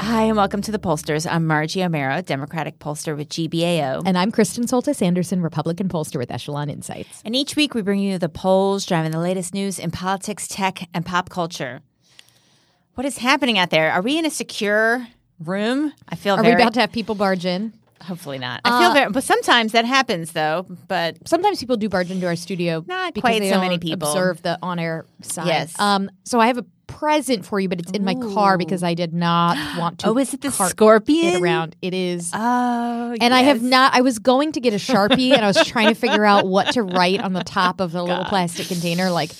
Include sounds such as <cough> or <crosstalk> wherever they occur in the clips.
Hi, and welcome to the Pollsters. I'm Margie Omero, Democratic pollster with GBAO. And I'm Kristen Soltis Anderson, Republican pollster with Echelon Insights. And each week we bring you the polls driving the latest news in politics, tech, and pop culture. What is happening out there? Are we in a secure room? I feel Are very. we about to have people barge in? Hopefully not. I feel very. But sometimes that happens, though. But Sometimes people do barge into our studio. Not because quite they so many people. Observe the on-air side. Yes. Um. So I have a present for you, but it's in my car because I did not want to. oh, is it the scorpion? it around? It is. Oh, and I have not. I was going to get a sharpie, and I was trying to figure out what to write on the top of the little <laughs> plastic container, like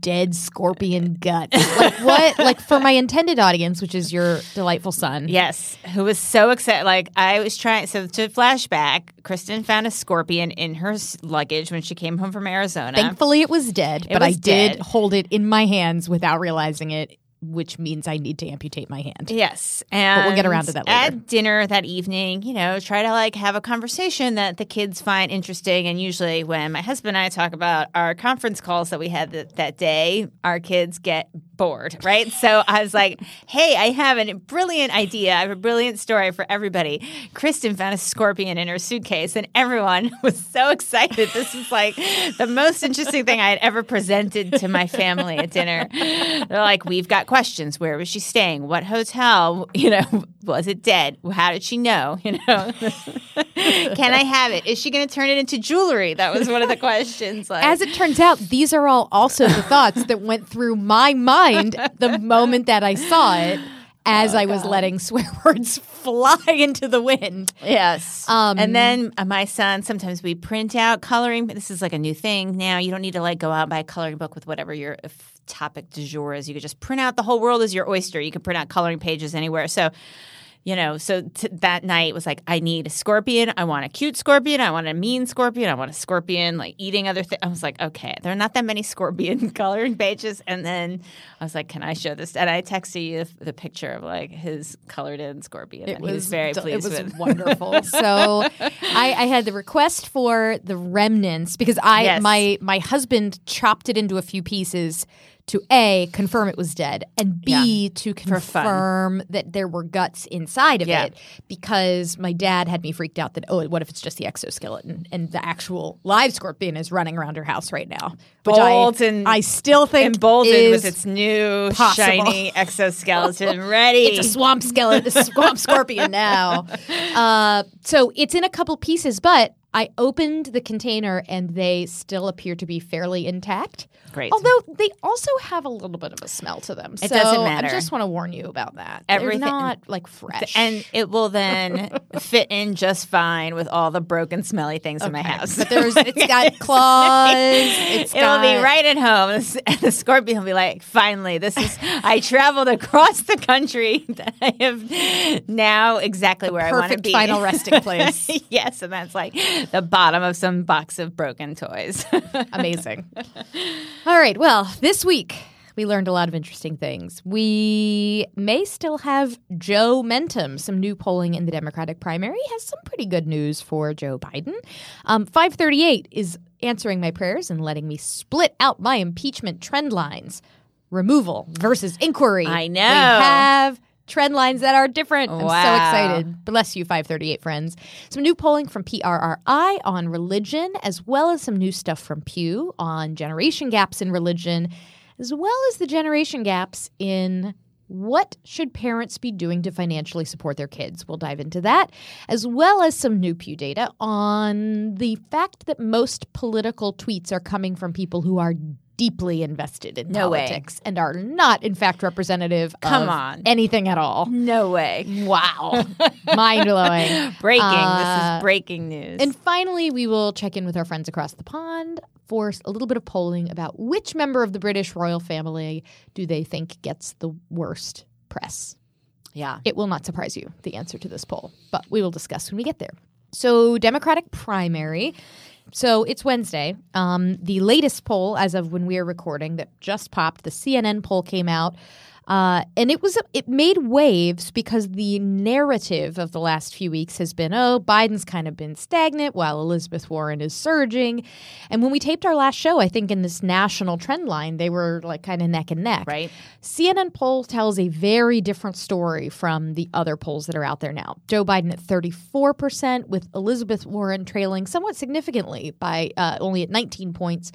"dead scorpion gut. Like what? like for my intended audience, which is your delightful son. Yes, who was so excited. Like I was trying. So to flashback, Kristen found a scorpion in her luggage when she came home from Arizona. Thankfully, it was dead, but I was did hold it in my hands without realizing it, which means I need to amputate my hand. Yes, and we'll get around to that later. At dinner that evening, you know, try to like have a conversation that the kids find interesting. And usually, when my husband and I talk about our conference calls that we had th- that day, our kids get bored, right? so I was like, "Hey, I have a brilliant idea. I have a brilliant story for everybody." Kristen found a scorpion in her suitcase, and everyone <laughs> was so excited. This is like the most interesting thing I had ever presented to my family at dinner. They're like, "We've got questions. Where was she staying? What hotel? You know, was it dead? How did she know? You know, <laughs> can I have it? Is she going to turn it into jewelry? That was one of the questions. Like, As it turns out, these are all also the thoughts that went through my mind the <laughs> moment that I saw it. As I was letting <laughs> swear words fly into the wind. Yes. Um, and then uh, my son, sometimes we print out coloring. This is like a new thing now. You don't need to like go out and buy a coloring book with whatever your topic du jour is. You could just print out the whole world as your oyster. You can print out coloring pages anywhere. So, you know, so t- that night was like, I need a scorpion. I want a cute scorpion. I want a mean scorpion. I want a scorpion like eating other things. I was like, okay, there are not that many <laughs> scorpion <laughs> coloring pages. And then I was like, can I show this? And I texted you the picture of like his colored in scorpion. and he was very d- pleased It was with. wonderful. <laughs> so I, I had the request for the remnants because I Yes. my my husband chopped it into a few pieces to a confirm it was dead and b to confirm that there were guts inside of Yeah. it because my dad had me freaked out that oh what if it's just the exoskeleton and the actual live scorpion is running around her house right now Bold I, and I still think emboldened is with its new possible. shiny exoskeleton <laughs> ready. it's a swamp skeleton, a swamp scorpion now. <laughs> Uh, so it's in a couple pieces, but I opened the container and they still appear to be fairly intact. Great. Although they also have a little bit of a smell to them. It so doesn't matter. I just want to warn you about that. Everything- They're not like fresh. and it will then <laughs> fit in just fine with all the broken, smelly things in my house. But there's it's <laughs> got claws. It's It'll got, be right at home. And the scorpion will be like, finally, this is, I traveled across the country. <laughs> I have now exactly where I want to perfect be. final resting place. yes. And that's like <laughs> the bottom of some box of broken toys. <laughs> Amazing. All right. Well, this week we learned a lot of interesting things. We may still have Joementum. Some new polling in the Democratic primary has some pretty good news for Joe Biden. Um, 538 is answering my prayers and letting me split out my impeachment trend lines. Removal versus inquiry. I know. We have trend lines that are different. I'm so excited. Bless you, 538 friends. Some new polling from PRRI on religion, as well as some new stuff from Pew on generation gaps in religion, as well as the generation gaps in what should parents be doing to financially support their kids? We'll dive into that, as well as some new Pew data on the fact that most political tweets are coming from people who are deeply invested in No way. politics and are not, in fact, representative Come of on. anything at all. no way. Wow. <laughs> Mind blowing. Breaking. Uh, this is breaking news. And finally, we will check in with our friends across the pond for a little bit of polling about which member of the British royal family do they think gets the worst press. yeah. It will not surprise you, the answer to this poll, but we will discuss when we get there. So, Democratic primary. So it's Wednesday. Um, the latest poll, as of when we are recording, that just popped, the CNN poll came out. Uh, and it was it made waves because the narrative of the last few weeks has been, oh, Biden's kind of been stagnant while Elizabeth Warren is surging. And when we taped our last show, I think in this national trend line, they were like kind of neck and neck. Right. CNN poll tells a very different story from the other polls that are out there now. Joe Biden at 34%, with Elizabeth Warren trailing somewhat significantly by uh, only at 19 points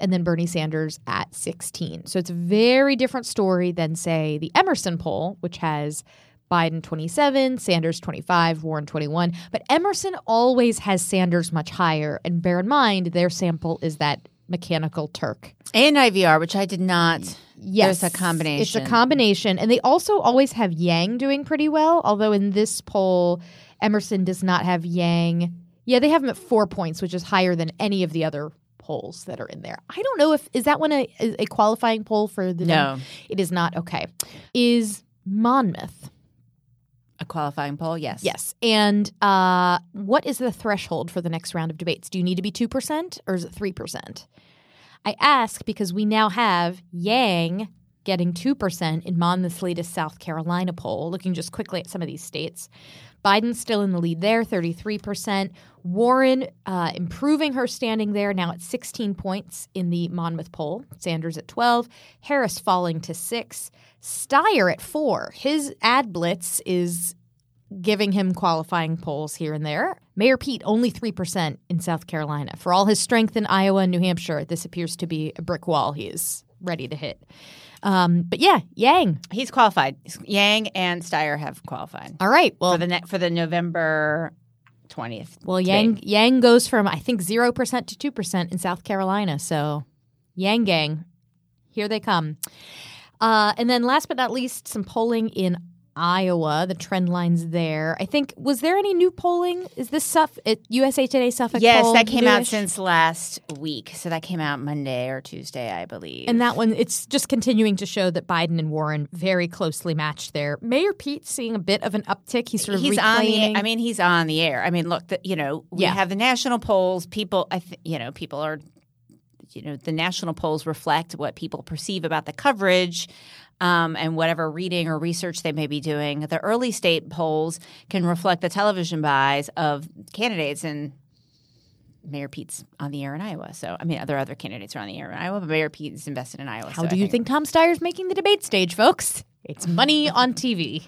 and then Bernie Sanders at 16. So it's a very different story than, say, the Emerson poll, which has Biden 27, Sanders 25, Warren 21. But Emerson always has Sanders much higher. And bear in mind, their sample is that mechanical Turk. And IVR, which I did not. Yes. There's a combination. It's a combination. And they also always have Yang doing pretty well, although in this poll, Emerson does not have Yang. Yeah, they have him at four points, which is higher than any of the other polls that are in there. I don't know if is that one a, a qualifying poll for the No. It is not. Okay. Is Monmouth. A qualifying poll, yes. Yes. And uh, what is the threshold for the next round of debates? Do you need to be 2% or is it 3%? I ask because we now have Yang getting 2% in Monmouth's latest South Carolina poll, looking just quickly at some of these states. Biden's still in the lead there, 33%. Warren uh, improving her standing there, now at 16 points in the Monmouth poll. Sanders at 12. Harris falling to 6. Steyer at 4. His ad blitz is giving him qualifying polls here and there. Mayor Pete only 3% in South Carolina. For all his strength in Iowa and New Hampshire, this appears to be a brick wall he is ready to hit. Um, but yeah, Yang. He's qualified. Yang and Steyer have qualified All right. Well, for the ne- for the November 20th. well, Yang Yang goes from I think zero percent to two percent in South Carolina. So, Yang Gang, here they come. Uh, and then last but not least, some polling in Iowa. The trend lines there. I think was there any new polling? Is this Suff USA uh, Today Suffolk? Yes, that came out since last week. So that came out Monday or Tuesday, I believe. And that one, it's just continuing to show that Biden and Warren very closely matched there. Mayor Pete seeing a bit of an uptick. He's sort of he's on the. I mean, he's on the air. I mean, look, the, you know, we Yeah. have the national polls. People, I th- you know, people are, you know, the national polls reflect what people perceive about the coverage. Um, and whatever reading or research they may be doing, the early state polls can reflect the television buys of candidates, and Mayor Pete's on the air in Iowa. So, I mean, there are other candidates are on the air in Iowa, but Mayor Pete is invested in Iowa. How so do you think Tom Steyer's making the debate stage, folks? It's money on TV.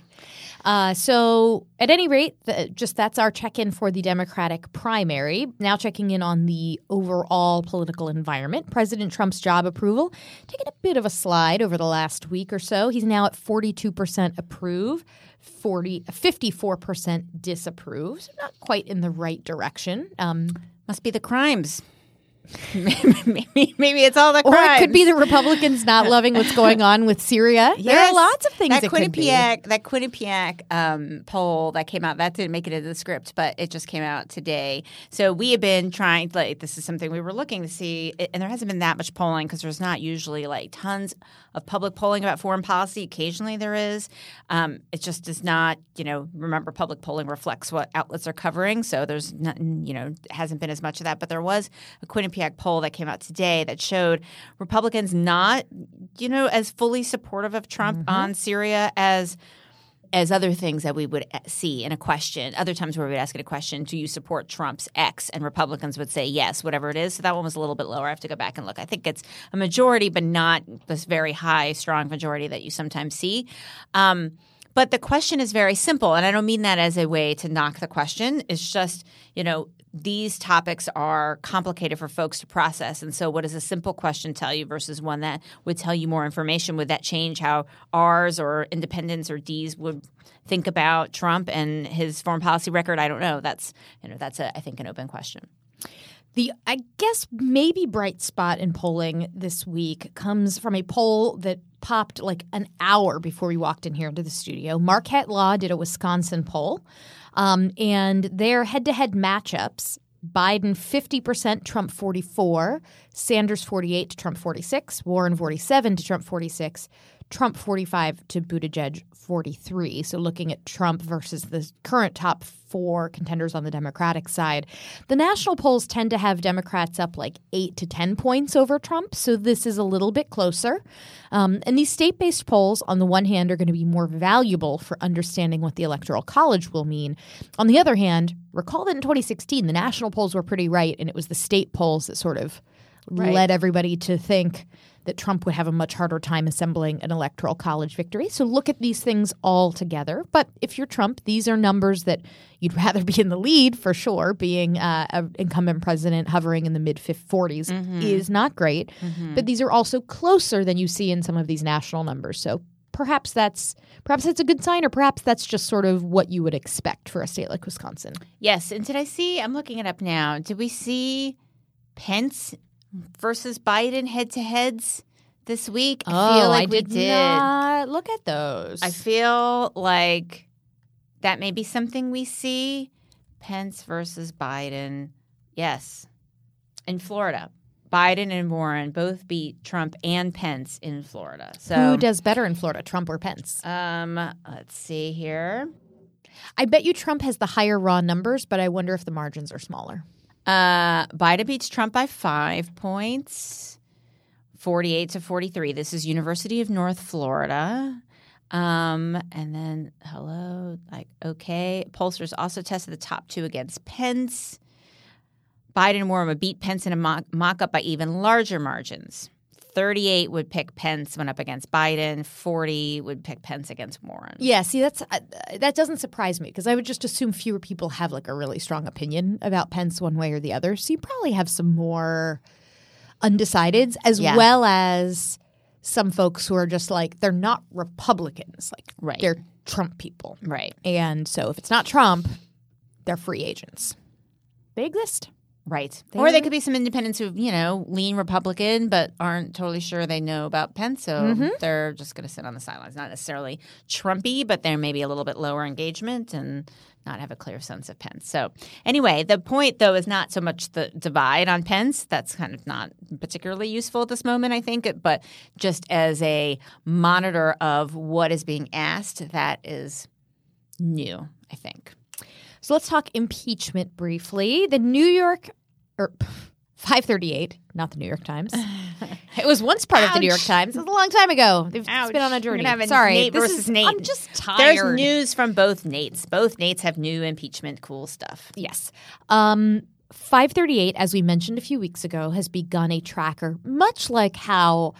Uh, so, at any rate, the, just that's our check in for the Democratic primary. Now, checking in on the overall political environment. President Trump's job approval taking a bit of a slide over the last week or so. He's now at 42% approve, 40, 54% disapprove. So not quite in the right direction. Um, Must be the crimes. <laughs> maybe, maybe it's all the or it could be the Republicans not <laughs> loving what's going on with Syria. There are lots of things that it could be. Quinnipiac, that Quinnipiac um, poll that came out that didn't make it into the script, but it just came out today. So we have been trying, like, this is something we were looking to see, and there hasn't been that much polling because there's not usually like tons of public polling about foreign policy. Occasionally there is. Um, it just does not, you know. Remember, public polling reflects what outlets are covering, so there's not, you know, hasn't been as much of that. But there was a Quinnipiac poll that came out today that showed Republicans not, you know, as fully supportive of Trump on Syria as as other things that we would uh, see in a question. Other times where we would ask it a question, do you support Trump's X? And Republicans would say yes, whatever it is. So that one was a little bit lower. I have to go back and look. I think it's a majority, but not this very high, strong majority that you sometimes see. Um, but the question is very simple, and I don't mean that as a way to knock the question. It's just, you know, these topics are complicated for folks to process. And so, what does a simple question tell you versus one that would tell you more information? Would that change how R's or independents or D's would think about Trump and his foreign policy record? I don't know. That's, you know, that's, a, I think, an open question. The I guess maybe bright spot in polling this week comes from a poll that popped like an hour before we walked in here into the studio. Marquette Law did a Wisconsin poll, um, and their head-to-head matchups. Biden 50%, Trump 44, Sanders 48 to Trump 46, Warren 47 to Trump 46, Trump 45 to Buttigieg 43. So looking at Trump versus the current top four contenders on the Democratic side, the national polls tend to have Democrats up like eight to 10 points over Trump. So this is a little bit closer. Um, and these state based polls, on the one hand, are going to be more valuable for understanding what the Electoral College will mean. On the other hand, recall that in 2016, the national polls were pretty right, and it was the state polls that sort of Right. led everybody to think that Trump would have a much harder time assembling an electoral college victory. So look at these things all together. But if you're Trump, these are numbers that you'd <laughs> rather be in the lead for sure. Being uh, an incumbent president hovering in the mid 40s is not great. But these are also closer than you see in some of these national numbers. So perhaps that's perhaps that's a good sign, or perhaps that's just sort of what you would expect for a state like Wisconsin. Yes, and did I see? I'm looking it up now. Did we see Pence versus Biden head to heads this week? I feel like we Oh, did did. not look at those. I feel like that may be something we see. Pence versus Biden. Yes. In Florida. Biden and Warren both beat Trump and Pence in Florida. So Who does better in Florida, Trump or Pence? um let's see here. I bet you Trump has the higher raw numbers, but I wonder if the margins are smaller. Uh, Biden beats Trump by five points, 48 to 43. This is University of North Florida. Um, and then, hello, like, okay. Pollsters also tested the top two against Pence. Biden would beat Pence in a mock up by even larger margins. 38 would pick Pence when up against Biden. 40 would pick Pence against Warren. Yeah, see, that's uh, that doesn't surprise me because I would just assume fewer people have like a really strong opinion about Pence one way or the other. So you probably have some more undecideds, as Yeah. well as some folks who are just like they're not Republicans, like Right. they're Trump people, Right. and so if it's not Trump, they're free agents. They exist. Right. They or they could be some independents who, you know, lean Republican but aren't totally sure they know about Pence. So Mm-hmm. they're just going to sit on the sidelines. Not necessarily Trumpy, but they're maybe a little bit lower engagement and not have a clear sense of Pence. So anyway, the point, though, is not so much the divide on Pence. That's kind of not particularly useful at this moment, I think, but just as a monitor of what is being asked, that is new, I think. So let's talk impeachment briefly. The New York <laughs> or 538, not the New York Times. <laughs> it was once part of the New York Times. It was a long time ago. They've Ouch. been on a journey. a Sorry, Nate this versus is, Nate. I'm just tired. There's news from both Nates. Both Nates have new impeachment cool stuff. Yes. Um, 538, as we mentioned a few weeks ago, has begun a tracker, much like how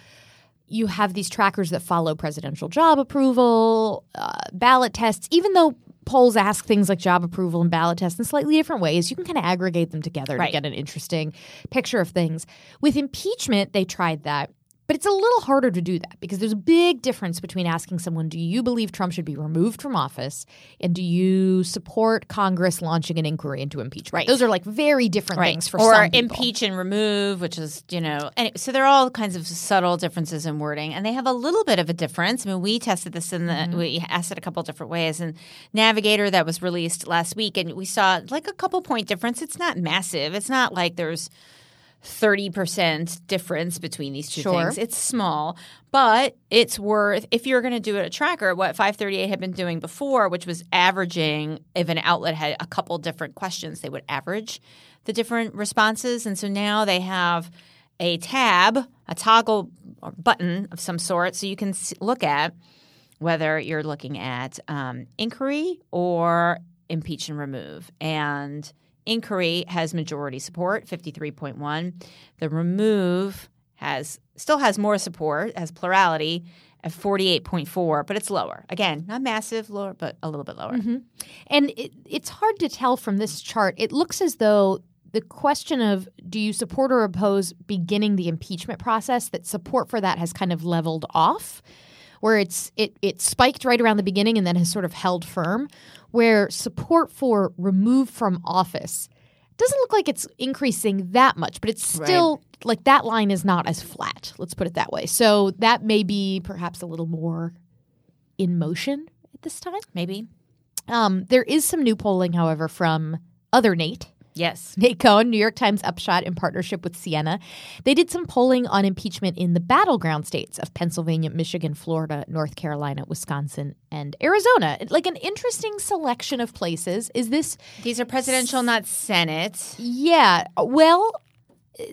you have these trackers that follow presidential job approval, uh, ballot tests, even though polls ask things like job approval and ballot tests in slightly different ways, you can kind of aggregate them together Right. to get an interesting picture of things. With impeachment, they tried that. But it's a little harder to do that because there's a big difference between asking someone, do you believe Trump should be removed from office? And do you support Congress launching an inquiry into impeachment? Right. Those are like very different things for or some people. impeach and remove, which is you know, and so there are all kinds of subtle differences in wording, and they have a little bit of a difference. I mean, we tested this in the Mm-hmm. we asked it a couple different ways, and Navigator that was released last week, and we saw like a couple point difference. It's not massive. It's not like there's. 30% difference between these two Sure. things. It's small, but it's worth if you're going to do it a tracker what 538 had been doing before, which was averaging if an outlet had a couple different questions, they would average the different responses. And so now they have a tab, a toggle or button of some sort so you can look at whether you're looking at um, inquiry or impeach and remove. And inquiry has majority support, 53.1. The remove has still has more support, has plurality at 48.4, but it's lower. Again, not massive, lower, but a little bit lower. Mm-hmm. And it, it's hard to tell from this chart. It looks as though the question of do you support or oppose beginning the impeachment process, that support for that has kind of leveled off, where it's it it spiked right around the beginning and then has sort of held firm, where support for remove from office doesn't look like it's increasing that much, but it's still like that line is not as flat. Let's put it that way. So that may be perhaps a little more in motion at this time. Maybe. Um, there is some new polling, however, from other Nate, Yes. Nate Cohn, New York Times Upshot, in partnership with Siena, they did some polling on impeachment in the battleground states of Pennsylvania, Michigan, Florida, North Carolina, Wisconsin, and Arizona. Like an interesting selection of places. Is this? These are presidential, not Senate. Yeah. Well,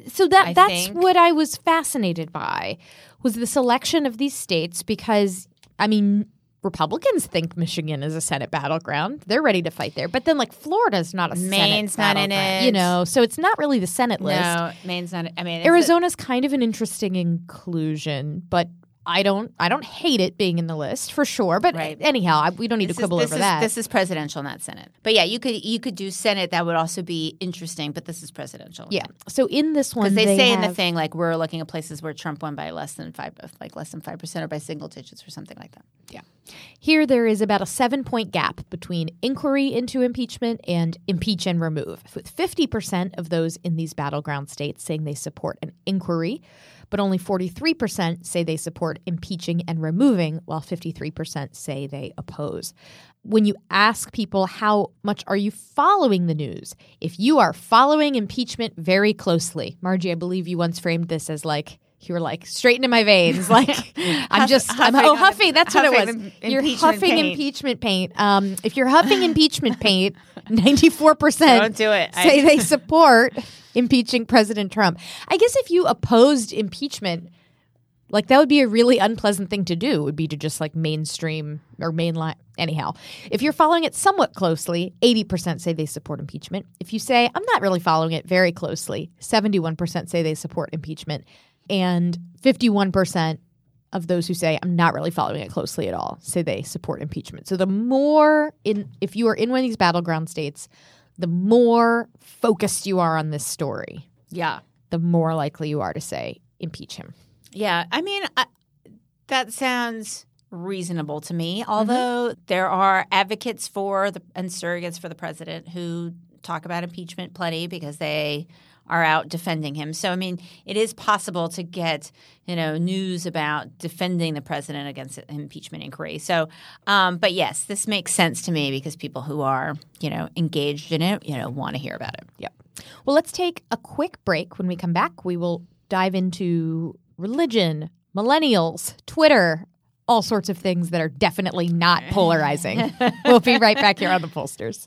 so that I that's think. what I was fascinated by was the selection of these states because I mean Republicans think Michigan is a Senate battleground. They're ready to fight there. But then like Florida's not a Maine's Senate not in it. You know, so it's not really the Senate list. No, Maine's not. I mean, Arizona's kind of an interesting inclusion, but I don't I don't hate it being in the list for sure. But Right. anyhow, I, we don't need this to quibble is, this over is, that. This is presidential, not Senate. But yeah, you could you could do Senate. That would also be interesting. But this is presidential. yeah. So in this one, Because they, say in the have- thing like we're looking at places where Trump won by less than five, like less than five percent, or by single digits, or something like that. Yeah. Here, there is about a seven point gap between inquiry into impeachment and impeach and remove, with 50% of those in these battleground states saying they support an inquiry, but only 43% say they support impeaching and removing, while 53% say they oppose. When you ask people how much are you following the news, if you are following impeachment very closely, Margie, I believe you once framed this as like, you were like straight into my veins. <laughs> Like I'm Huff- just I'm, huffing oh huffy. That's what it was. im- You're huffing paint. impeachment paint. Um, if you're huffing impeachment <laughs> paint, 94 percent Don't do it. I- say they support impeaching President Trump. I guess if you opposed impeachment, like that would be a really unpleasant thing to do. Would be to just like mainstream or mainline. Anyhow, if you're following it somewhat closely, 80% say they support impeachment. If you say I'm not really following it very closely, 71% say they support impeachment, and 51% of those who say I'm not really following it closely at all say they support impeachment. So the more in if you are in one of these battleground states, the more focused you are on this story, Yeah. the more likely you are to say impeach him. Yeah, I mean, I, that sounds reasonable to me. Mm-hmm. Although there are advocates for the and surrogates for the president who talk about impeachment plenty because they are out defending him. So I mean, it is possible to get you know news about defending the president against impeachment inquiry. So, um, but yes, this makes sense to me because people who are you know engaged in it, you know, want to hear about it. Yep. Well, let's take a quick break. When we come back, we will dive into religion, millennials, Twitter, all sorts of things that are definitely not <laughs> polarizing. we'll be right back here on the Pollsters.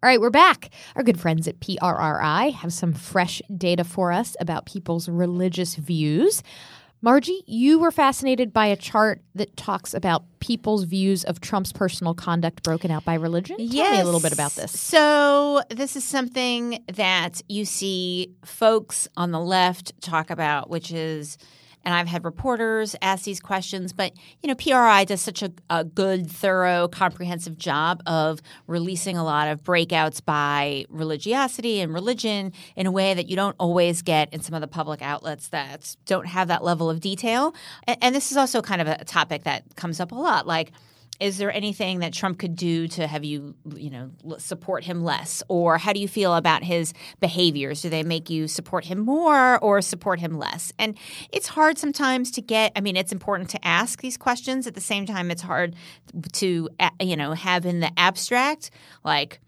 All right, we're back. Our good friends at PRRI have some fresh data for us about people's religious views. Margie, you were fascinated by a chart that talks about people's views of Trump's personal conduct broken out by religion. Tell me a little bit about this. So, this is something that you see folks on the left talk about, which is, and I've had reporters ask these questions, but you know, PRRI does such a, a good, thorough, comprehensive job of releasing a lot of breakouts by religiosity and religion in a way that you don't always get in some of the public outlets that don't have that level of detail. And, and this is also kind of a topic that comes up a lot, like is there anything that Trump could do to have you, you know, support him less? Or how do you feel about his behaviors? Do they make you support him more or support him less? And it's hard sometimes to get, I mean, it's important to ask these questions. At the same time, it's hard to, you know, have in the abstract, like,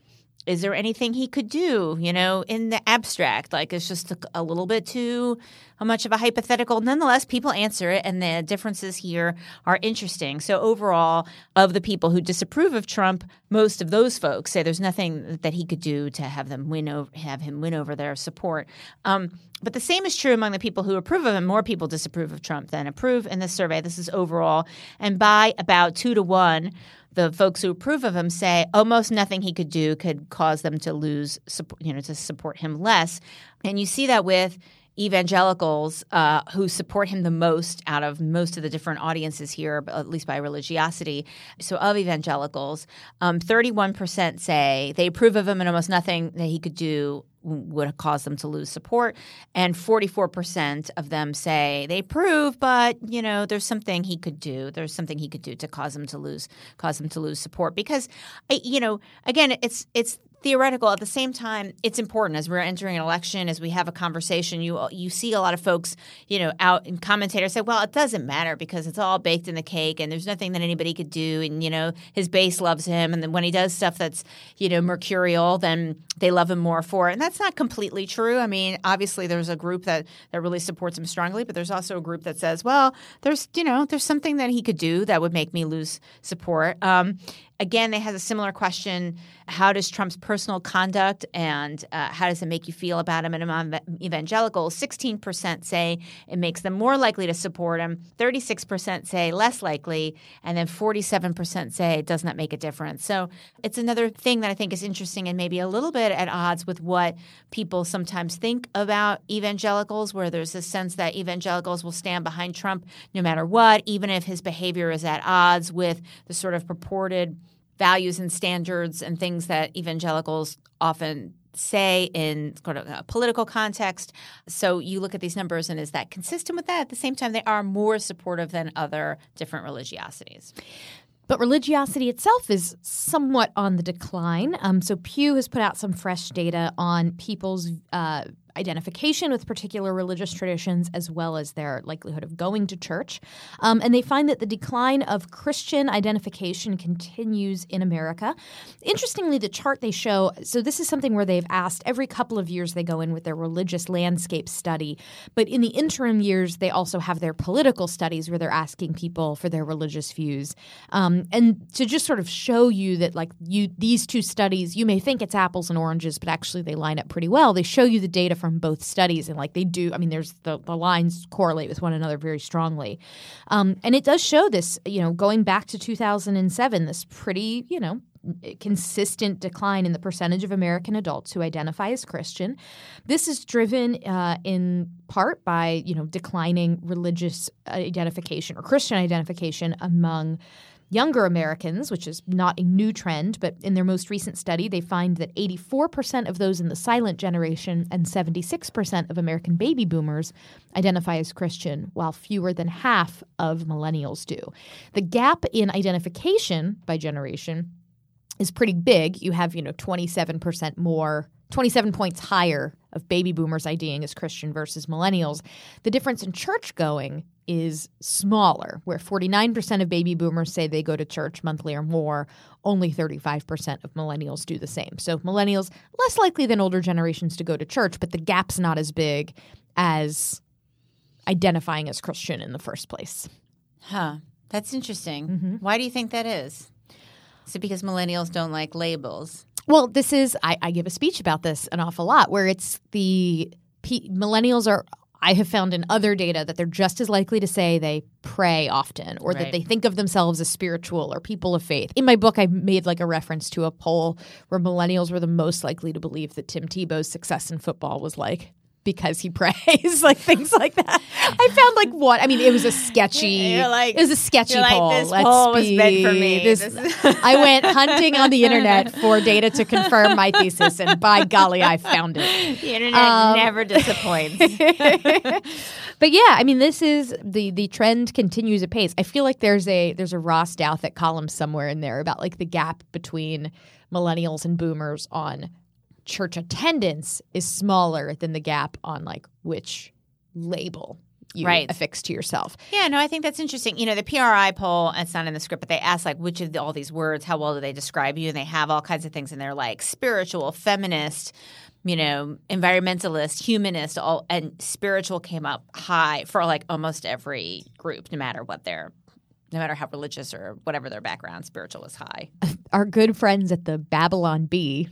is there anything he could do, you know, in the abstract? Like it's just a, a little bit too much of a hypothetical. Nonetheless, people answer it, and the differences here are interesting. So, overall, of the people who disapprove of Trump, most of those folks say there's nothing that he could do to have them win over, have him win over their support. Um, but the same is true among the people who approve of him. More people disapprove of Trump than approve in this survey. This is overall, and by about two to one the folks who approve of him say almost nothing he could do could cause them to lose, support, you know, to support him less. And you see that with evangelicals uh, who support him the most out of most of the different audiences here, at least by religiosity. So, of evangelicals, um, 31% say they approve of him and almost nothing that he could do would cause them to lose support and 44% of them say they approve but you know there's something he could do there's something he could do to cause him to lose cause him to lose support because you know again it's it's theoretical. At the same time, it's important as we're entering an election, as we have a conversation. You you see a lot of folks, you know, out and commentators say, "Well, it doesn't matter because it's all baked in the cake, and there's nothing that anybody could do." And you know, his base loves him, and when he does stuff that's you know mercurial, then they love him more for it. And that's not completely true. I mean, obviously, there's a group that that really supports him strongly, but there's also a group that says, "Well, there's you know, there's something that he could do that would make me lose support." Um, Again, they has a similar question. How does Trump's personal conduct and uh, how does it make you feel about him? And among evangelicals, 16% say it makes them more likely to support him, 36% say less likely, and then 47% say it does not make a difference. So it's another thing that I think is interesting and maybe a little bit at odds with what people sometimes think about evangelicals, where there's a sense that evangelicals will stand behind Trump no matter what, even if his behavior is at odds with the sort of purported values and standards and things that evangelicals often say in sort of a political context. So you look at these numbers and is that consistent with that? At the same time, they are more supportive than other different religiosities. But religiosity itself is somewhat on the decline. Um, so Pew has put out some fresh data on people's uh, identification with particular religious traditions as well as their likelihood of going to church. Um, and they find that the decline of Christian identification continues in America. Interestingly, the chart they show so this is something where they've asked every couple of years they go in with their religious landscape study, but in the interim years, they also have their political studies where they're asking people for their religious views. Um, and to just sort of show you that, like, you these two studies, you may think it's apples and oranges, but actually they line up pretty well. They show you the data from both studies, and like they do. I mean, there's the the lines correlate with one another very strongly, um, and it does show this. You know, going back to 2007, this pretty you know consistent decline in the percentage of American adults who identify as Christian. This is driven uh, in part by you know declining religious identification or Christian identification among younger Americans, which is not a new trend, but in their most recent study, they find that 84% of those in the silent generation and 76% of American baby boomers identify as Christian, while fewer than half of millennials do. The gap in identification by generation is pretty big. You have, you know, 27% more 27 points higher of baby boomers IDing as Christian versus millennials. The difference in church going is smaller, where 49% of baby boomers say they go to church monthly or more, only 35% of millennials do the same. So millennials less likely than older generations to go to church, but the gap's not as big as identifying as Christian in the first place. Huh. That's interesting. Mm-hmm. Why do you think that is? Is it because millennials don't like labels? Well, this is, I, I give a speech about this an awful lot where it's the P- millennials are I have found in other data that they're just as likely to say they pray often or right. that they think of themselves as spiritual or people of faith. In my book, I made like a reference to a poll where millennials were the most likely to believe that Tim Tebow's success in football was like because he <laughs> prays, like things like that. I found like what I mean. It was a sketchy. Like, it was a sketchy like, poll. This Let's poll be, was meant for me. This, <laughs> I went hunting on the internet <laughs> for data to confirm my thesis, and by golly, I found it. The internet um, never disappoints. but yeah, I mean, this is the the trend continues apace. I feel like there's a there's a Ross Douthat column somewhere in there about like the gap between millennials and boomers on church attendance is smaller than the gap on like which label you right. affix to yourself. Yeah, no, I think that's interesting. You know, the PRRI poll, it's not in the script, but they ask like which of the, all these words, how well do they describe you? And they have all kinds of things, and they're like spiritual, feminist, you know, environmentalist, humanist, all and spiritual came up high for like almost every group, no matter what their no matter how religious or whatever their background, spiritual is high. <laughs> Our good friends at the Babylon Bee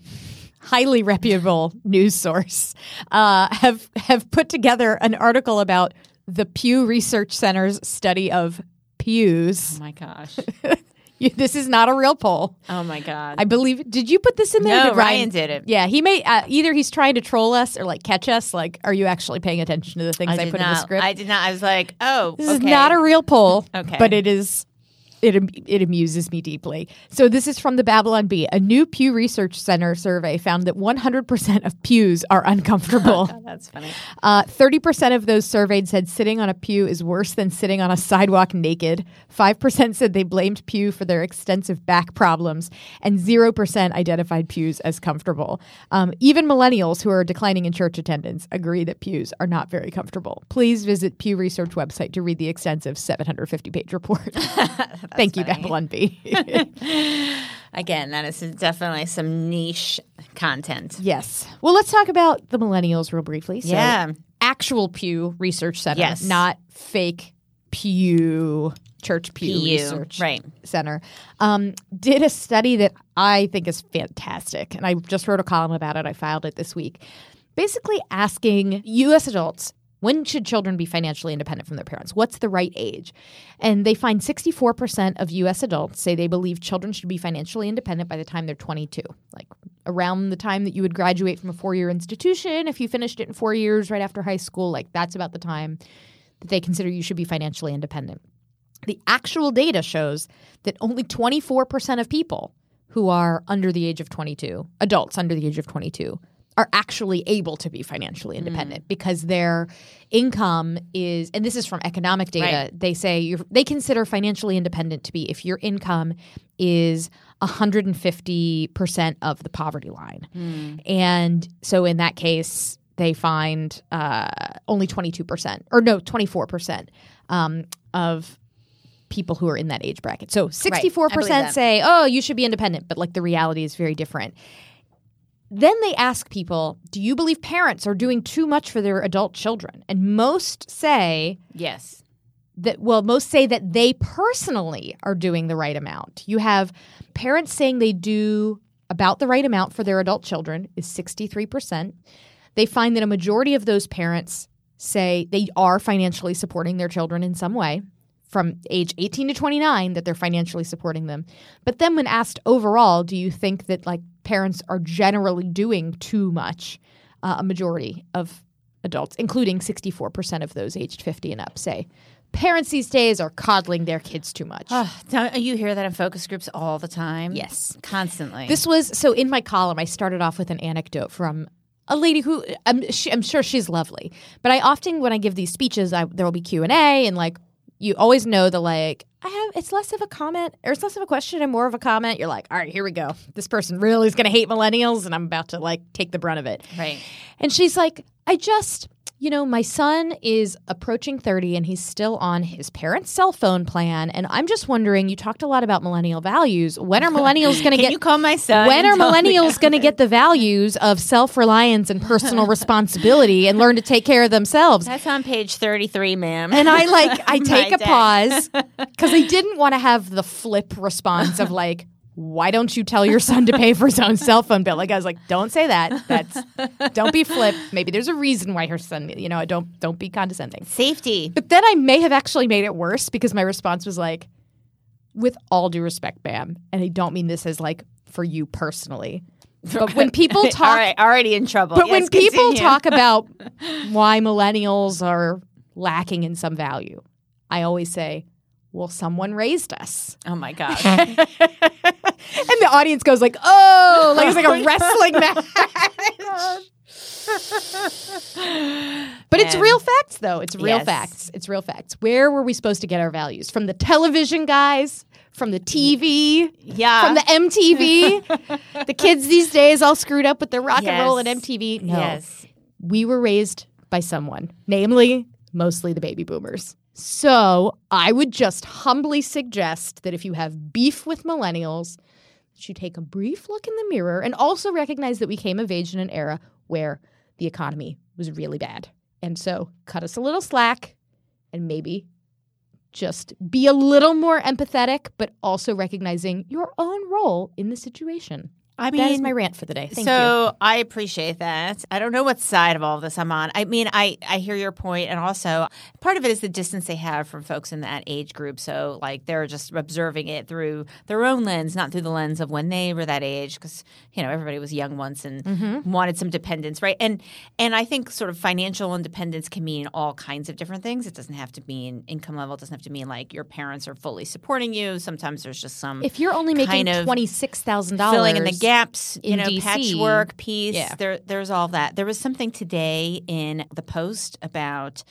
highly reputable news source, uh, have have put together an article about the Pew Research Center's study of pews. Oh my gosh. <laughs> You- this is not a real poll. Oh my god. I believe. Did you put this in there? no, Did Ryan did it. Yeah, he may uh, either he's trying to troll us or like catch us. Like, are you actually paying attention to the things I, did put not, in the script? I did not. I was like, oh, this okay. is not a real poll. <laughs> Okay. but it is. It, it amuses me deeply. So, this is from the Babylon Bee. A new Pew Research Center survey found that 100% of pews are uncomfortable. <laughs> That's funny. Uh, 30% of those surveyed said sitting on a pew is worse than sitting on a sidewalk naked. 5% said they blamed pew for their extensive back problems. And 0% identified pews as comfortable. Um, even millennials who are declining in church attendance agree that pews are not very comfortable. Please visit Pew Research website to read the extensive 750 page report. <laughs> Thank you, funny. Babylon Bee. <laughs> Again, that is definitely some niche content. yes. Well, let's talk about the millennials real briefly. So, Yeah. actual Pew Research Center, Yes. not fake Pew Church Pew, PU, Research right. Center, um, did a study that I think is fantastic, and I just wrote a column about it. I filed it this week, basically asking U.S. adults. When should children be financially independent from their parents? What's the right age? And they find 64% of US adults say they believe children should be financially independent by the time they're 22. Like around the time that you would graduate from a four year institution, if you finished it in four years right after high school, like that's about the time that they consider you should be financially independent. The actual data shows that only 24% of people who are under the age of 22, adults under the age of 22, are actually able to be financially independent because their income is and this is from economic data Right. they say they consider financially independent to be if your income is 150% of the poverty line. And so in that case they find uh, only 22% or no 24% um, of people who are in that age bracket. So 64% that. say oh you should be independent but like the reality is very different then they ask people, do you believe parents are doing too much for their adult children? And most say Yes. that, well, most say that they personally are doing the right amount. You have parents saying they do about the right amount for their adult children is 63%. They find that a majority of those parents say they are financially supporting their children in some way from age 18 to 29 that they're financially supporting them. But then when asked overall, do you think that like parents are generally doing too much? Uh, a majority of adults, including 64% of those aged 50 and up, say parents these days are coddling their kids too much. Don't you hear that in focus groups all the time? Yes. Constantly. This was so in my column. I started off with an anecdote from a lady who I'm, she, I'm sure she's lovely, but I often when I give these speeches, I, there will be Q and A, and like you always know the like I have it's less of a comment or it's less of a question and more of a comment. You're like, all right, here we go. This person really is going to hate millennials, and I'm about to like take the brunt of it. right. And she's like, I just, you know, my son is approaching 30 and he's still on his parents' cell phone plan. And I'm just wondering, you talked a lot about millennial values. When are <laughs> millennials going to Can get. you call my son? when are millennials going to get the values of self reliance and personal <laughs> responsibility and learn to take care of themselves? That's on page 33, ma'am. And I like, I <laughs> take a day. pause because I didn't want to have the flip response of like, why don't you tell your son to pay for his own cell phone bill? Like I was like, don't say that. That's don't be flip. Maybe there's a reason why her son, you know, don't don't be condescending. Safety. But then I may have actually made it worse because my response was like, with all due respect, ma'am, and I don't mean this as like for you personally. But when <laughs> people talk all right, already in trouble. but Yes, when people talk about why millennials are lacking in some value, I always say, well, someone raised us. oh my gosh, <laughs> <laughs> And the audience goes like, oh, like it's like a <laughs> oh wrestling <laughs> match. but it's And- real facts, though. It's real Yes. facts. It's real facts. Where were we supposed to get our values? From the television guys? From the TV? yeah, From the MTV? the kids these days all screwed up with their rock and roll and MTV? No yes, we were raised by someone, namely, mostly the baby boomers. So I would just humbly suggest that if you have beef with millennials, you take a brief look in the mirror and also recognize that we came of age in an era where the economy was really bad. And so cut us a little slack and maybe just be a little more empathetic, but also recognizing your own role in the situation. I that is mean, my rant for the day. Thank so you. I appreciate that. I don't know what side of all of this I'm on. I mean, I I hear your point, and also part of it is the distance they have from folks in that age group. So like they're just observing it through their own lens, not through the lens of when they were that age, because you know everybody was young once and Mm-hmm. wanted some dependence, right? And and I think sort of financial independence can mean all kinds of different things. It doesn't have to mean income level. It doesn't have to mean like your parents are fully supporting you. Sometimes there's just some If you're only making twenty six thousand dollars, filling in the gaps, you in know, DC. patchwork piece. Yeah. There, there's all that. There was something today in the Post about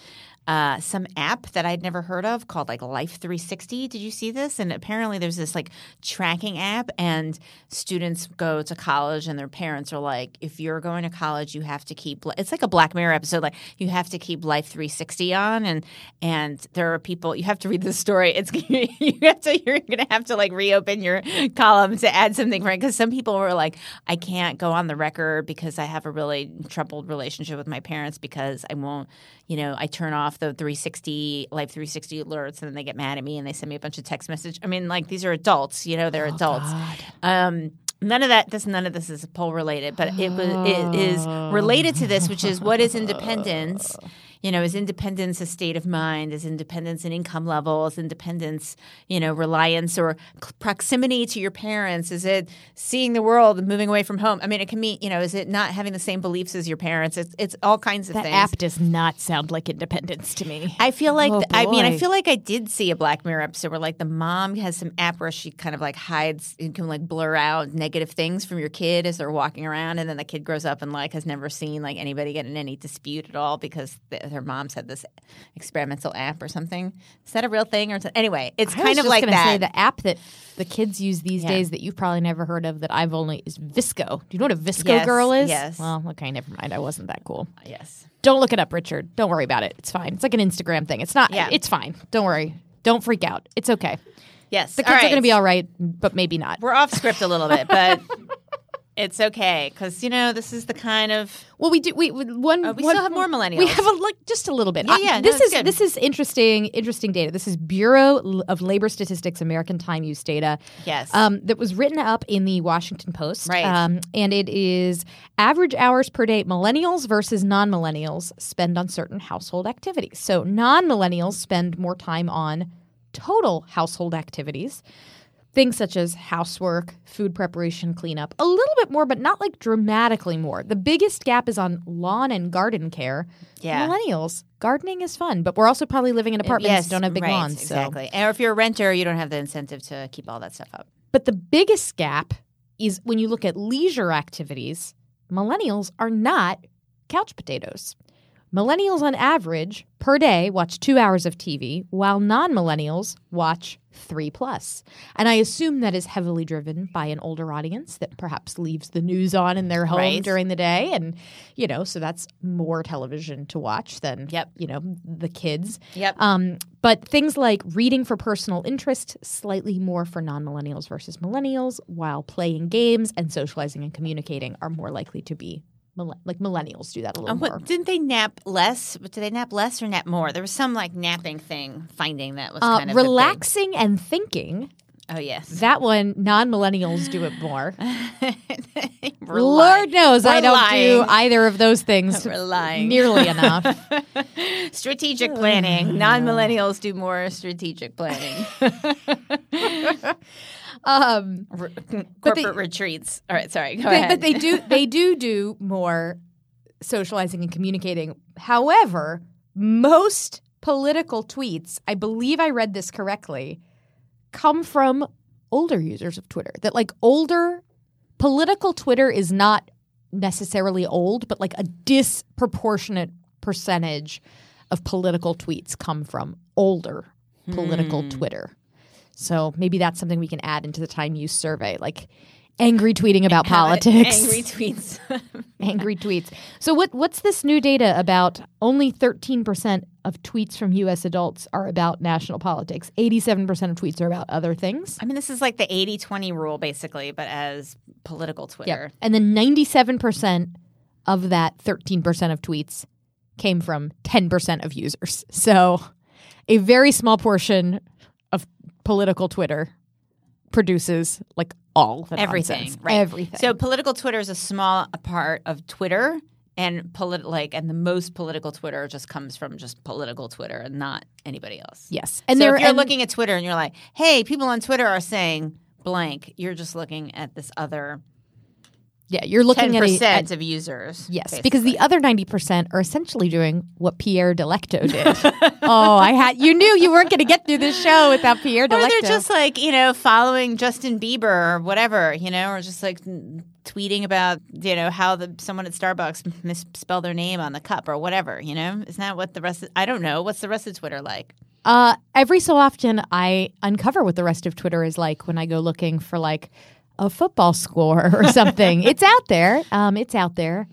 uh, some app that I'd never heard of called like Life 360. Did you see this? And apparently there's this like tracking app, and students go to college, and their parents are like, if you're going to college, you have to keep. It's like a Black Mirror episode. Like you have to keep Life 360 on, and and there are people. You have to read the story. It's <laughs> you have to. You're gonna have to like reopen your column to add something it because some people were like, I can't go on the record because I have a really troubled relationship with my parents because I won't. You know, I turn off the 360 Life 360 alerts, and then they get mad at me and they send me a bunch of text message. I mean, like these are adults. You know, they're adults. Um, none of that. This none of this is poll related, but it was it is related to this, which is what is independence. You know, is independence a state of mind? Is independence an income level? Is independence, you know, reliance or proximity to your parents? Is it seeing the world and moving away from home? I mean, it can mean, you know, is it not having the same beliefs as your parents? It's it's all kinds of that things. app does not sound like independence to me. I feel like Oh, I mean I feel like I did see a Black Mirror episode where like the mom has some app where she kind of like hides and can like blur out negative things from your kid as they're walking around, and then the kid grows up and like has never seen like anybody get in any dispute at all because th- their mom's had this experimental app or something. Is that a real thing or something? anyway? It's I kind of like that. Say the app that the kids use these Yeah. days that you've probably never heard of that I've only is VSCO. Do you know what a VSCO Yes, girl is? yes. Well, okay, never mind. I wasn't that cool. yes. Don't look it up, Richard. Don't worry about it. It's fine. It's like an Instagram thing. It's not. Yeah. It's fine. Don't worry. Don't freak out. It's okay. Yes. The kids are going to be all right, but maybe not. We're off script a little bit, but <laughs> it's okay because you know this is the kind of Well, we do. We we- one. Oh, we one- still have more millennials. We have a like just a little bit. Yeah, yeah, no, this it's is good. this is interesting. Interesting data. This is Bureau of Labor Statistics American Time Use data. Yes. Um, that was written up in the Washington Post. Right. Um, and it is average hours per day millennials versus non-millennials spend on certain household activities. So non-millennials spend more time on total household activities. Things such as housework, food preparation, cleanup, a little bit more, but not like dramatically more. The biggest gap is on lawn and garden care. Yeah. Millennials, gardening is fun, but we're also probably living in apartments yes, that don't have big right, lawns. so- Exactly. Or if you're a renter, you don't have the incentive to keep all that stuff up. But the biggest gap is when you look at leisure activities, millennials are not couch potatoes. Millennials, on average, per day, watch two hours of TV, while non millennials watch three plus. And I assume that is heavily driven by an older audience that perhaps leaves the news on in their home Right. during the day. And, you know, so that's more television to watch than, Yep. you know, the kids. Yep. Um, but things like reading for personal interest, slightly more for non millennials versus millennials, while playing games and socializing and communicating are more likely to be like millennials do that a little Um, more. what, didn't they nap less? But did they nap less or nap more? There was some like napping thing finding that was Uh, kind of relaxing and thinking, oh yes, that one, non millennials do it more. <laughs> Lord knows I We're don't do either of those things <laughs> nearly enough. <laughs> strategic planning. Non millennials do more strategic planning. Um, Re- <laughs> they- corporate retreats. All right, sorry. Go They- ahead. but they do <laughs> they do do more socializing and communicating. However, most political tweets, I believe I read this correctly, come from older users of Twitter. That like older political Twitter is not necessarily old, but like a disproportionate percentage of political tweets come from older political Twitter. So maybe that's something we can add into the time use survey, like angry tweeting about politics, Angry <laughs> tweets. <laughs> angry tweets. So what what's this new data about? Only 13% of tweets from US adults are about national politics. 87% of tweets are about other things. I mean, this is like the 80 20 rule, basically, but as political Twitter. And then 97% of that 13% of tweets came from 10% of users. <laughs> So a very small portion political Twitter produces like all the everything, nonsense. right? Everything. So political Twitter is a small part of Twitter, and polit- like, and the most political Twitter just comes from just political Twitter and not anybody else. yes, And so they're if you're and- looking at Twitter and you're like, "Hey, people on Twitter are saying blank," you're just looking at this other Yeah, you're looking at, a, at of users. yes, because the other ninety percent are essentially doing what Pierre Delecto did. <laughs> oh, I had you knew you weren't going to get through this show without Pierre or Delecto. they're just like you know following Justin Bieber or whatever, you know, or just like tweeting about you know how the someone at Starbucks misspelled their name on the cup or whatever. You know, isn't that what the rest? Of, I don't know. What's the rest of Twitter like? Uh, every so often, I uncover what the rest of Twitter is like when I go looking for like a football score or <laughs> something. it's out there. Um, it's out there.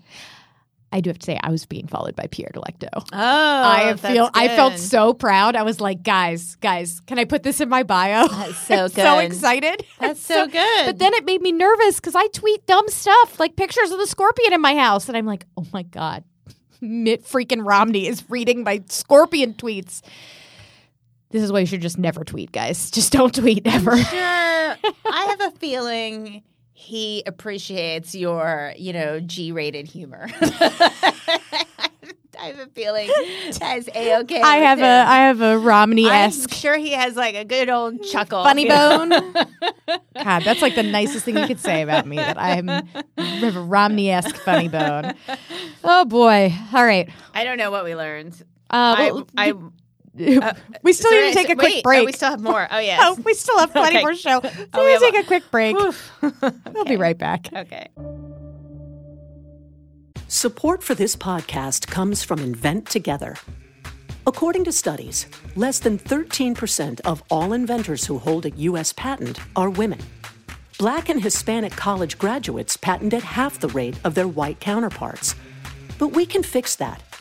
I do have to say, I was being followed by Pierre Delecto. Oh, I feel I felt so proud. I was like, guys, guys, can I put this in my bio? That's so <laughs> I'm so excited. That's so good. But then it made me nervous because I tweet dumb stuff like pictures of the scorpion in my house, and I'm like, oh my god, <laughs> Mitt freaking Romney is reading my scorpion tweets. This is why you should just never tweet, guys. <laughs> Just don't tweet ever. sure. <laughs> I have a feeling he appreciates your, you know, G-rated humor. <laughs> I have a feeling that's a okay. I have a I have a Romney I'm esque sure he has like a good old chuckle. funny bone. God, that's like the nicest thing you could say about me. That I'm have a Romney esque funny bone. Oh boy! All right. I don't know what we learned. Uh, I, I, Uh, we still need to take a quick wait, oh, break. Oh, we still have more. Oh yeah. <laughs> Oh, we still have plenty Okay. more show. <laughs> So Oh, we we have take a- a quick break. <laughs> We'll be right back. okay. Support for this podcast comes from Invent Together. According to studies, less than 13% of all inventors who hold a U.S. patent are women. Black and Hispanic college graduates patent at half the rate of their white counterparts. But we can fix that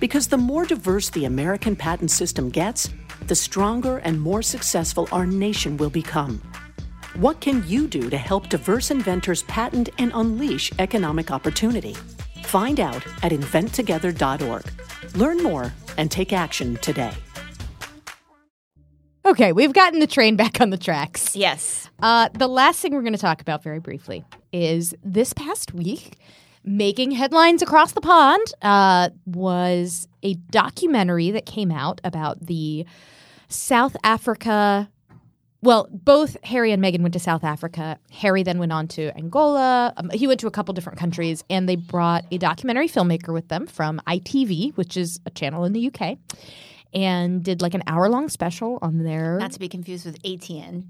Because the more diverse the American patent system gets, the stronger and more successful our nation will become. What can you do to help diverse inventors patent and unleash economic opportunity? Find out at inventtogether.org. Learn more and take action today. Okay, we've gotten the train back on the tracks. Yes. Uh, the last thing we're going to talk about very briefly is this past week, making headlines across the pond uh, was a documentary that came out about the South Africa. Well, both Harry and Meghan went to South Africa. Harry then went on to Angola. Um, he went to a couple different countries, and they brought a documentary filmmaker with them from ITV, which is a channel in the UK, and did like an hour long special on their Not to be confused with ATN.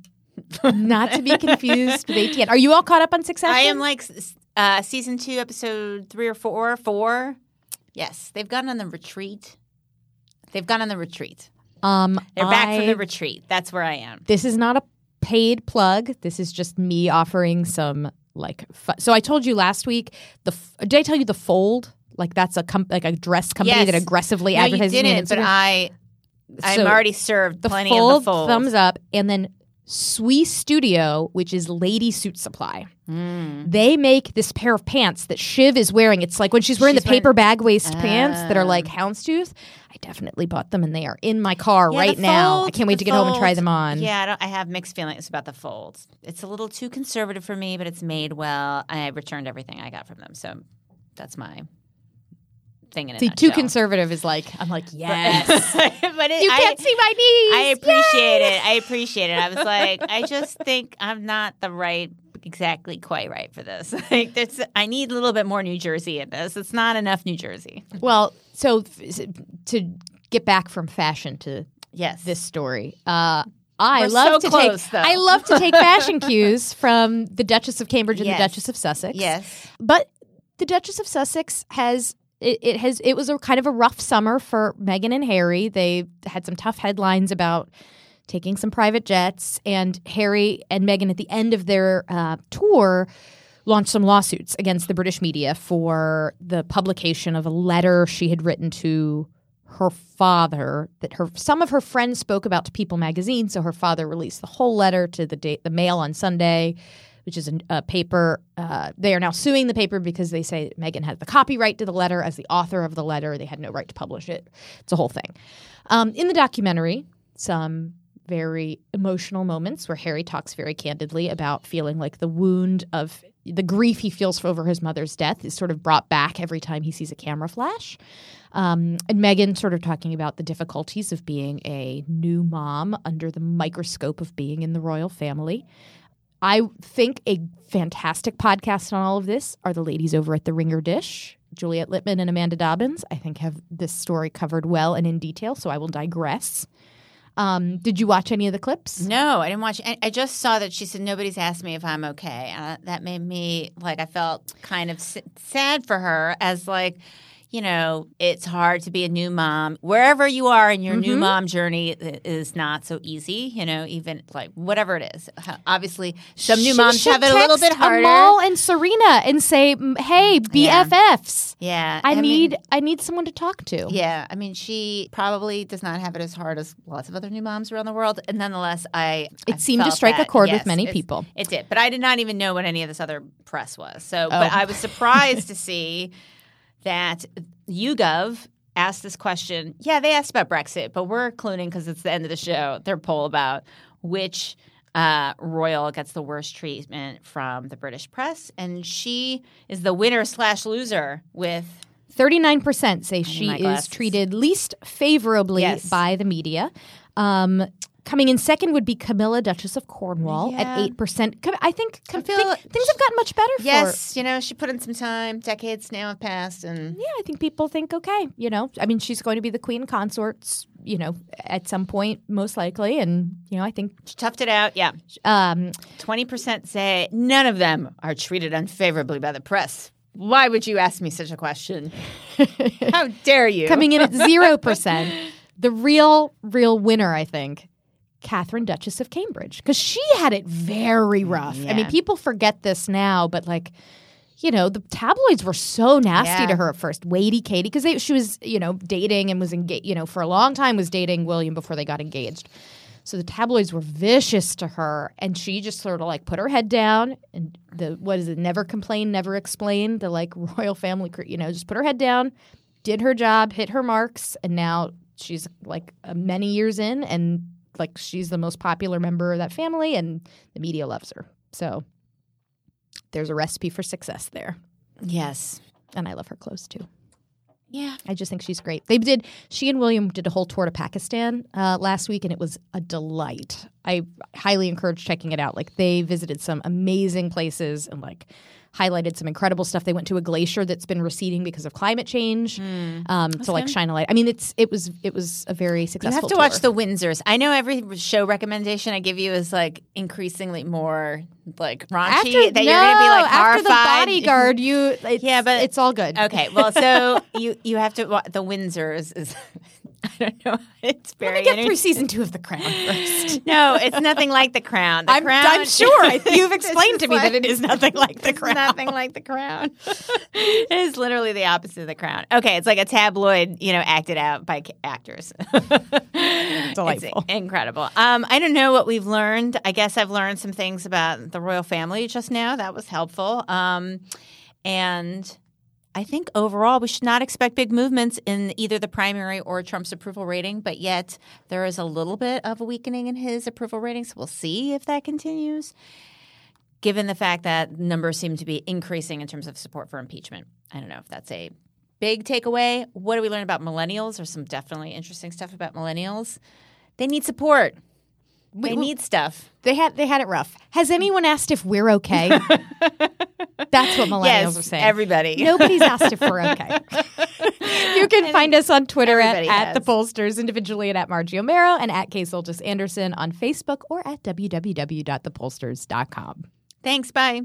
not to be confused with ATN. Are you all caught up on Succession? <laughs> I am like uh, season two, episode three or four. Four. Yes, they've gone on the retreat. They've gone on the retreat. Um, They're back from the retreat. That's where I am. This is not a paid plug. This is just me offering some like. Fu- so I told you last week. The f- did I tell you the Fold? Like that's a com- like a dress company Yes. that aggressively No, you advertises on didn't, but I, I'm So, already served the plenty fold, of the fold. thumbs up, and then Suistudio, which is Lady Suit Supply. Mm. They make this pair of pants that Shiv is wearing. It's like when she's wearing She's the paper wearing- bag waist pants that are like houndstooth. I definitely bought them, and they are in my car Yeah, right now. I can't wait to get home and try them on. Yeah, I, don't, I have mixed feelings about the folds. It's a little too conservative for me, but it's made well. I returned everything I got from them, so that's my thing in a See, too conservative is like I'm like <laughs> yes. <laughs> but it, you can't see my knees. I appreciate it. I appreciate it. I was like, I just think I'm not the right, exactly quite right for this. <laughs> Like, that's, I need a little bit more New Jersey in this. It's not enough New Jersey. Well, so f- to get back from fashion to Yes. this story, uh, I We're love so to close, take though. I love to take fashion cues from the Duchess of Cambridge and Yes. the Duchess of Sussex. Yes. but the Duchess of Sussex has. It, it has. It was a kind of a rough summer for Meghan and Harry. They had some tough headlines about taking some private jets, and Harry and Meghan at the end of their uh, tour launched some lawsuits against the British media for the publication of a letter she had written to her father that her some of her friends spoke about to People magazine. So her father released the whole letter to the the Mail on Sunday, which is a, a paper. Uh, they are now suing the paper because they say Meghan had the copyright to the letter as the author of the letter. They had no right to publish it. It's a whole thing. Um, in the documentary, some very emotional moments where Harry talks very candidly about feeling like the wound of the grief he feels over his mother's death is sort of brought back every time he sees a camera flash. Um, and Meghan sort of talking about the difficulties of being a new mom under the microscope of being in the royal family. I think a fantastic podcast on all of this are the ladies over at the Ringer Dish. Juliet Litman and Amanda Dobbins, I think, have this story covered well and in detail, so I will digress. Um, did you watch any of the clips? No, I didn't watch. I just saw that she said nobody's asked me if I'm okay. Uh, that made me like I felt kind of s- sad for her as like you know, it's hard to be a new mom. Wherever you are in your new Mm-hmm. mom journey i- is not so easy, you know, even like whatever it is. Obviously, some new She moms have it a little bit harder. Amal and Serena and say, "Hey, BFFs, yeah. I, mean- need I need someone to talk to." Yeah, I mean, she probably does not have it as hard as lots of other new moms around the world. And nonetheless, I It I seemed to strike a that, chord with many people. It did, but I did not even know what any of this other press was. So, but Oh. I was surprised to see that YouGov asked this question. Yeah, they asked about Brexit, but we're cloning because it's the end of the show. Their poll about which uh, royal gets the worst treatment from the British press, and she is the winner slash loser with 39% say she is treated least favorably Yes. by the media. Um, coming in second would be Camilla, Duchess of Cornwall, Yeah. at 8%. I think com- feel- thi- things have gotten much better for Yes, you know, she put in some time. Decades now have passed, and Yeah, I think people think, okay, you know, I mean, she's going to be the queen consorts, you know, at some point, most likely. And, you know, I think, she toughed it out. Yeah, um, twenty percent say none of them are treated unfavorably by the press. Why would you ask me such a question? <laughs> How dare you? coming in at <laughs> 0%, the real, real winner, I think, Catherine Duchess of Cambridge, because she had it very rough. I mean, people forget this now, but like, you know, the tabloids were so nasty Yeah. to her at first. Waity Katie, because she was, you know, dating and was engaged, you know, for a long time was dating William before they got engaged. So the tabloids were vicious to her, and she just sort of like put her head down and the what is it? Never complain, never explain. The like <laughs> royal family, you know, just put her head down, did her job, hit her marks, and now she's like uh, many years in, and like she's the most popular member of that family, and the media loves her. So there's a recipe for success there, yes, and I love her clothes too. yeah. I just think she's great. They did. She and William did a whole tour to Pakistan uh, last week, and it was a delight. I highly encourage checking it out. Like they visited some amazing places and like highlighted some incredible stuff. They went to a glacier that's been receding because of climate change um, to like shine a light. I mean, it's it was it was a very successful. You have to tour. watch the Windsors. I know every show recommendation I give you is like increasingly more like raunchy. after that no, you're going to be like after the horrified. bodyguard. You <laughs> it's, Yeah, but- it's all good. Okay, well, so <laughs> you you have to the Windsors is <laughs> I don't know. <laughs> It's Let very me get through season two of The Crown first. <laughs> No, it's nothing like the Crown. The I'm, Crown, I'm sure I- you've explained to me like- that it is nothing like The Crown. nothing like the crown. it is literally the opposite of the crown. Okay, it's like a tabloid, you know, acted out by actors. Delightful. It's incredible. Um, I don't know what we've learned. I guess I've learned some things about the royal family just now. That was helpful. Um, and I think overall, we should not expect big movements in either the primary or Trump's approval rating, but yet there is a little bit of a weakening in his approval rating. So we'll see if that continues given the fact that numbers seem to be increasing in terms of support for impeachment. I don't know if that's a big takeaway. What do we learn about millennials? There's some definitely interesting stuff about millennials. They need support. They need stuff. They had they had it rough. Has anyone asked if we're okay? <laughs> That's what millennials yes, are saying. everybody. <laughs> Nobody's asked if we're okay. you can find us on Twitter at, at the pollsters, individually and at Margie Omero and at K Soltis Anderson on Facebook or at www.thepollsters.com. Thanks. Bye.